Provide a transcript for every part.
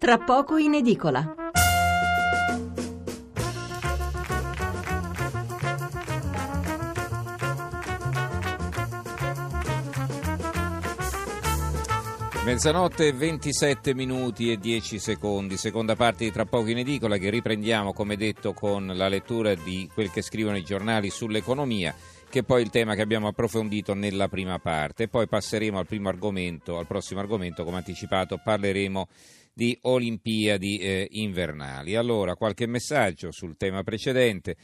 tra poco in edicola. Mezzanotte 27 minuti e 10 secondi, seconda parte di Tra poco in edicola che riprendiamo come detto con la lettura di quel che scrivono i giornali sull'economia che è poi il tema che abbiamo approfondito nella prima parte. Poi passeremo al primo argomento, al prossimo argomento, come anticipato parleremo di Olimpiadi eh, invernali. Allora, qualche messaggio sul tema precedente.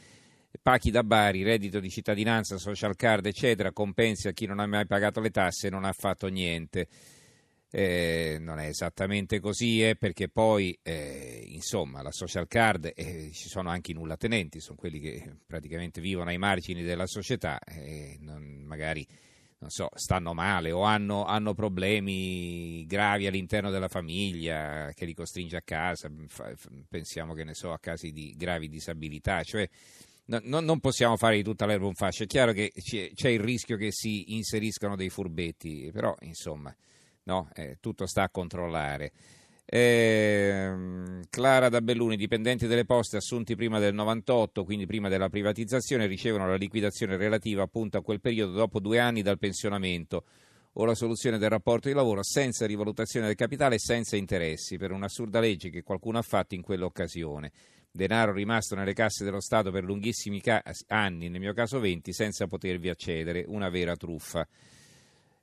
Pacchi da Bari, reddito di cittadinanza, social card, eccetera, compensi a chi non ha mai pagato le tasse e non ha fatto niente. Eh, non è esattamente così, eh, perché poi eh, insomma la social card eh, ci sono anche i nullatenenti, sono quelli che praticamente vivono ai margini della società e non, magari non so, stanno male o hanno, hanno, problemi gravi all'interno della famiglia che li costringe a casa, pensiamo che ne so a casi di gravi disabilità, cioè no, non possiamo fare di tutta l'erba un fascio, è chiaro che c'è, c'è il rischio che si inseriscano dei furbetti, però insomma no? eh, tutto sta a controllare. Eh, Clara da Belluni, dipendenti delle poste assunti prima del 98, quindi prima della privatizzazione, ricevono la liquidazione relativa appunto a quel periodo dopo due anni dal pensionamento o la soluzione del rapporto di lavoro senza rivalutazione del capitale e senza interessi per un'assurda legge che qualcuno ha fatto in quell'occasione. Denaro rimasto nelle casse dello Stato per lunghissimi ca- anni, nel mio caso 20, senza potervi accedere, una vera truffa.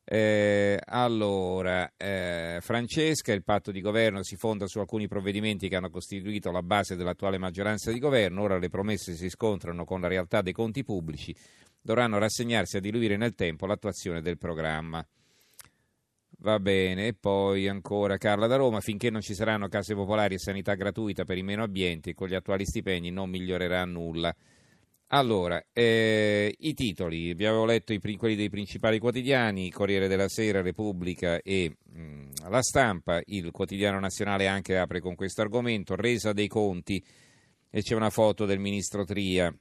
Eh, allora, eh, Francesca, il patto di governo si fonda su alcuni provvedimenti che hanno costituito la base dell'attuale maggioranza di governo, ora le promesse si scontrano con la realtà dei conti pubblici, dovranno rassegnarsi a diluire nel tempo l'attuazione del programma. Va bene, poi ancora Carla da Roma, finché non ci saranno case popolari e sanità gratuita per i meno abbienti, con gli attuali stipendi non migliorerà nulla. Allora, eh, i titoli, abbiamo letto i, quelli dei principali quotidiani, Corriere della Sera, Repubblica e mh, mm, La Stampa, il quotidiano nazionale anche apre con questo argomento, resa dei conti. E c'è una foto del ministro Tria,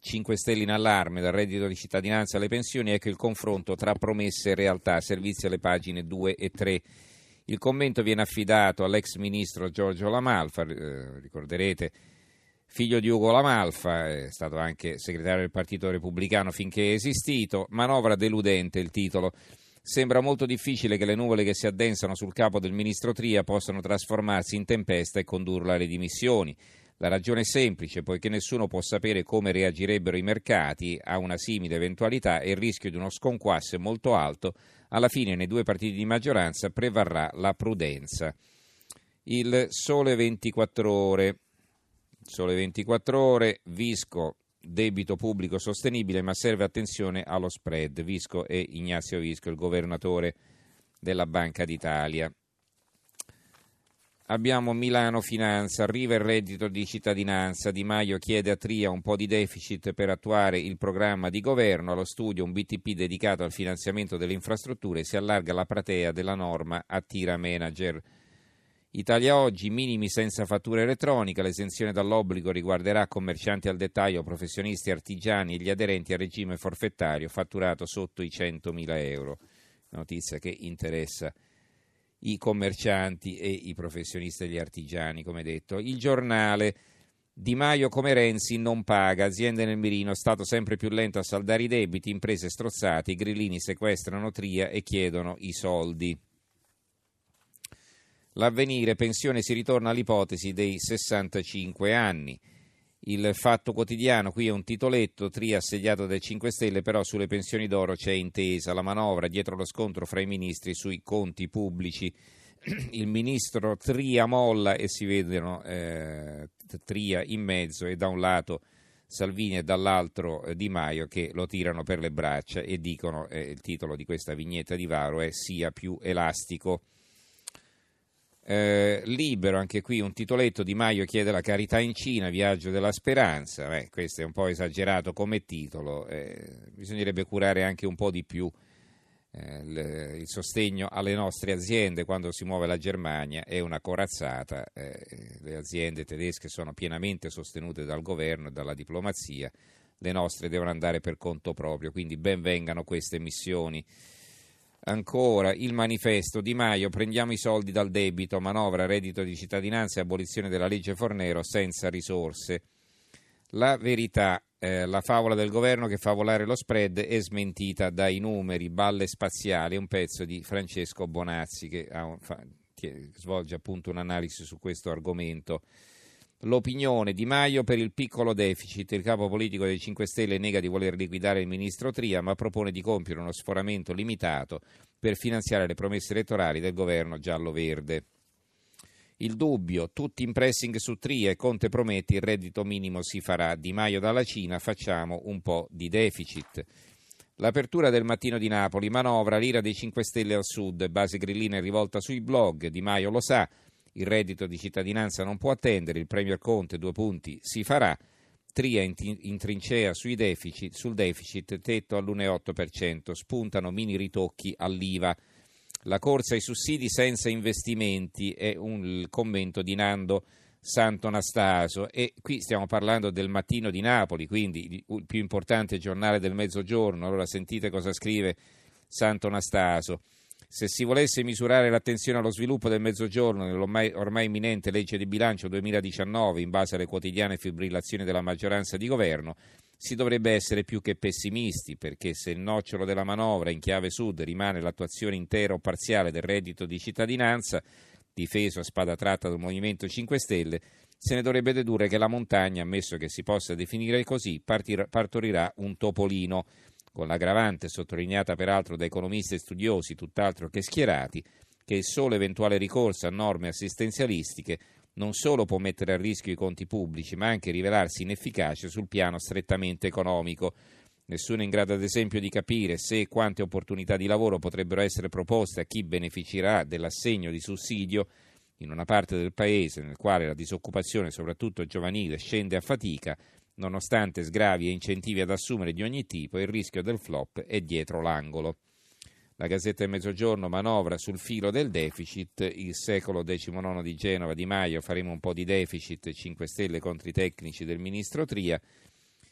5 Stelle in allarme, dal reddito di cittadinanza alle pensioni, ecco il confronto tra promesse e realtà, servizi alle pagine 2 e 3. Il commento viene affidato all'ex ministro Giorgio Lamalfa, eh, ricorderete figlio di Ugo Lamalfa, è stato anche segretario del Partito Repubblicano finché è esistito, manovra deludente il titolo. Sembra molto difficile che le nuvole che si addensano sul capo del ministro Tria possano trasformarsi in tempesta e condurla alle dimissioni. La ragione è semplice, poiché nessuno può sapere come reagirebbero i mercati a una simile eventualità e il rischio di uno sconquasso è molto alto, alla fine nei due partiti di maggioranza prevarrà la prudenza. Il sole 24 ore. Sole 24 ore, Visco, debito pubblico sostenibile, ma serve attenzione allo spread. Visco e Ignazio Visco, il governatore della Banca d'Italia. Abbiamo Milano Finanza, arriva il reddito di cittadinanza, Di Maio chiede a Tria un po' di deficit per attuare il programma di governo, allo studio un BTP dedicato al finanziamento delle infrastrutture, si allarga la platea della norma attira manager. Italia Oggi, minimi senza fattura elettronica, l'esenzione dall'obbligo riguarderà commercianti al dettaglio, professionisti, artigiani e gli aderenti al regime forfettario fatturato sotto i 100.000 euro. Notizia che interessa i commercianti e i professionisti e gli artigiani, come detto. Il giornale Di Maio come Renzi non paga, aziende nel mirino, Stato sempre più lento a saldare i debiti, imprese strozzate, i grillini sequestrano Tria e chiedono i soldi. L'avvenire pensione si ritorna all'ipotesi dei 65 anni. Il fatto quotidiano, qui è un titoletto, Tria assediato dai 5 Stelle, però sulle pensioni d'oro c'è intesa la manovra dietro lo scontro fra i ministri sui conti pubblici. Il ministro Tria molla e si vedono eh, Tria in mezzo e da un lato Salvini e dall'altro eh, Di Maio che lo tirano per le braccia e dicono, eh, il titolo di questa vignetta di Varo è sia più elastico. Eh, libero, anche qui un titoletto di Maio chiede la carità in Cina, viaggio della speranza, Beh, questo è un po' esagerato come titolo, eh, bisognerebbe curare anche un po' di più eh, il, il, sostegno alle nostre aziende quando si muove la Germania, è una corazzata, eh, le aziende tedesche sono pienamente sostenute dal governo e dalla diplomazia, le nostre devono andare per conto proprio, quindi ben vengano queste missioni. Ancora il manifesto Di Maio, prendiamo i soldi dal debito, manovra, reddito di cittadinanza e abolizione della legge Fornero senza risorse. La verità, eh, la favola del governo che fa volare lo spread è smentita dai numeri, balle spaziali, un pezzo di Francesco Bonazzi che ha, fa, svolge appunto un'analisi su questo argomento. L'opinione di Maio per il piccolo deficit. Il capo politico dei 5 Stelle nega di voler liquidare il ministro Tria, ma propone di compiere uno sforamento limitato per finanziare le promesse elettorali del governo giallo-verde. Il dubbio, tutti in pressing su Tria e Conte promette il reddito minimo si farà. Di Maio dalla Cina facciamo un po' di deficit. L'apertura del mattino di Napoli, manovra, l'ira dei 5 Stelle al sud, base grillina rivolta sui blog, Di Maio lo sa, il reddito di cittadinanza non può attendere, il Premier Conte due punti si farà, Tria in, in trincea deficit, sul deficit, tetto all'1,8%, spuntano mini ritocchi all'IVA. La corsa ai sussidi senza investimenti è un commento di Nando Santonastaso e qui stiamo parlando del mattino di Napoli, quindi il più importante giornale del mezzogiorno. Allora sentite cosa scrive Santonastaso. Se si volesse misurare l'attenzione allo sviluppo del Mezzogiorno nell'ormai ormai imminente legge di bilancio 2019, in base alle quotidiane fibrillazioni della maggioranza di governo, si dovrebbe essere più che pessimisti, perché se il nocciolo della manovra in chiave sud rimane l'attuazione intera o parziale del reddito di cittadinanza, difeso a spada tratta dal Movimento 5 Stelle, se ne dovrebbe dedurre che la montagna, ammesso che si possa definire così, partorirà un topolino con l'aggravante sottolineata peraltro da economisti e studiosi tutt'altro che schierati, che il solo eventuale ricorso a norme assistenzialistiche non solo può mettere a rischio i conti pubblici, ma anche rivelarsi inefficace sul piano strettamente economico. Nessuno è in grado, ad esempio, di capire se e quante opportunità di lavoro potrebbero essere proposte a chi beneficerà dell'assegno di sussidio in una parte del paese nel quale la disoccupazione, soprattutto giovanile, scende a fatica Nonostante sgravi e incentivi ad assumere di ogni tipo, il rischio del flop è dietro l'angolo. La Gazzetta del Mezzogiorno manovra sul filo del deficit, il secolo XIX di Genova Di Maio, faremo un po' di deficit, 5 Stelle contro i tecnici del ministro Tria.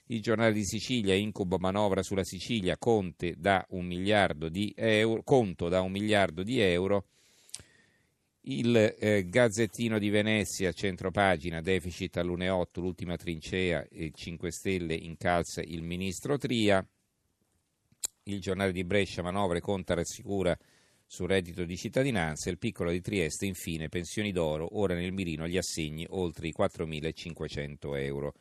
Il giornale di Sicilia, incubo manovra sulla Sicilia, Conte da un miliardo di euro, conto da un miliardo di euro. Il eh, Gazzettino di Venezia, centropagina, deficit all'1,8, l'ultima trincea, e 5 Stelle incalza il ministro Tria. Il giornale di Brescia, manovre, conta rassicura sul reddito di cittadinanza. Il piccolo di Trieste, infine, pensioni d'oro, ora nel mirino gli assegni oltre i 4.500 euro.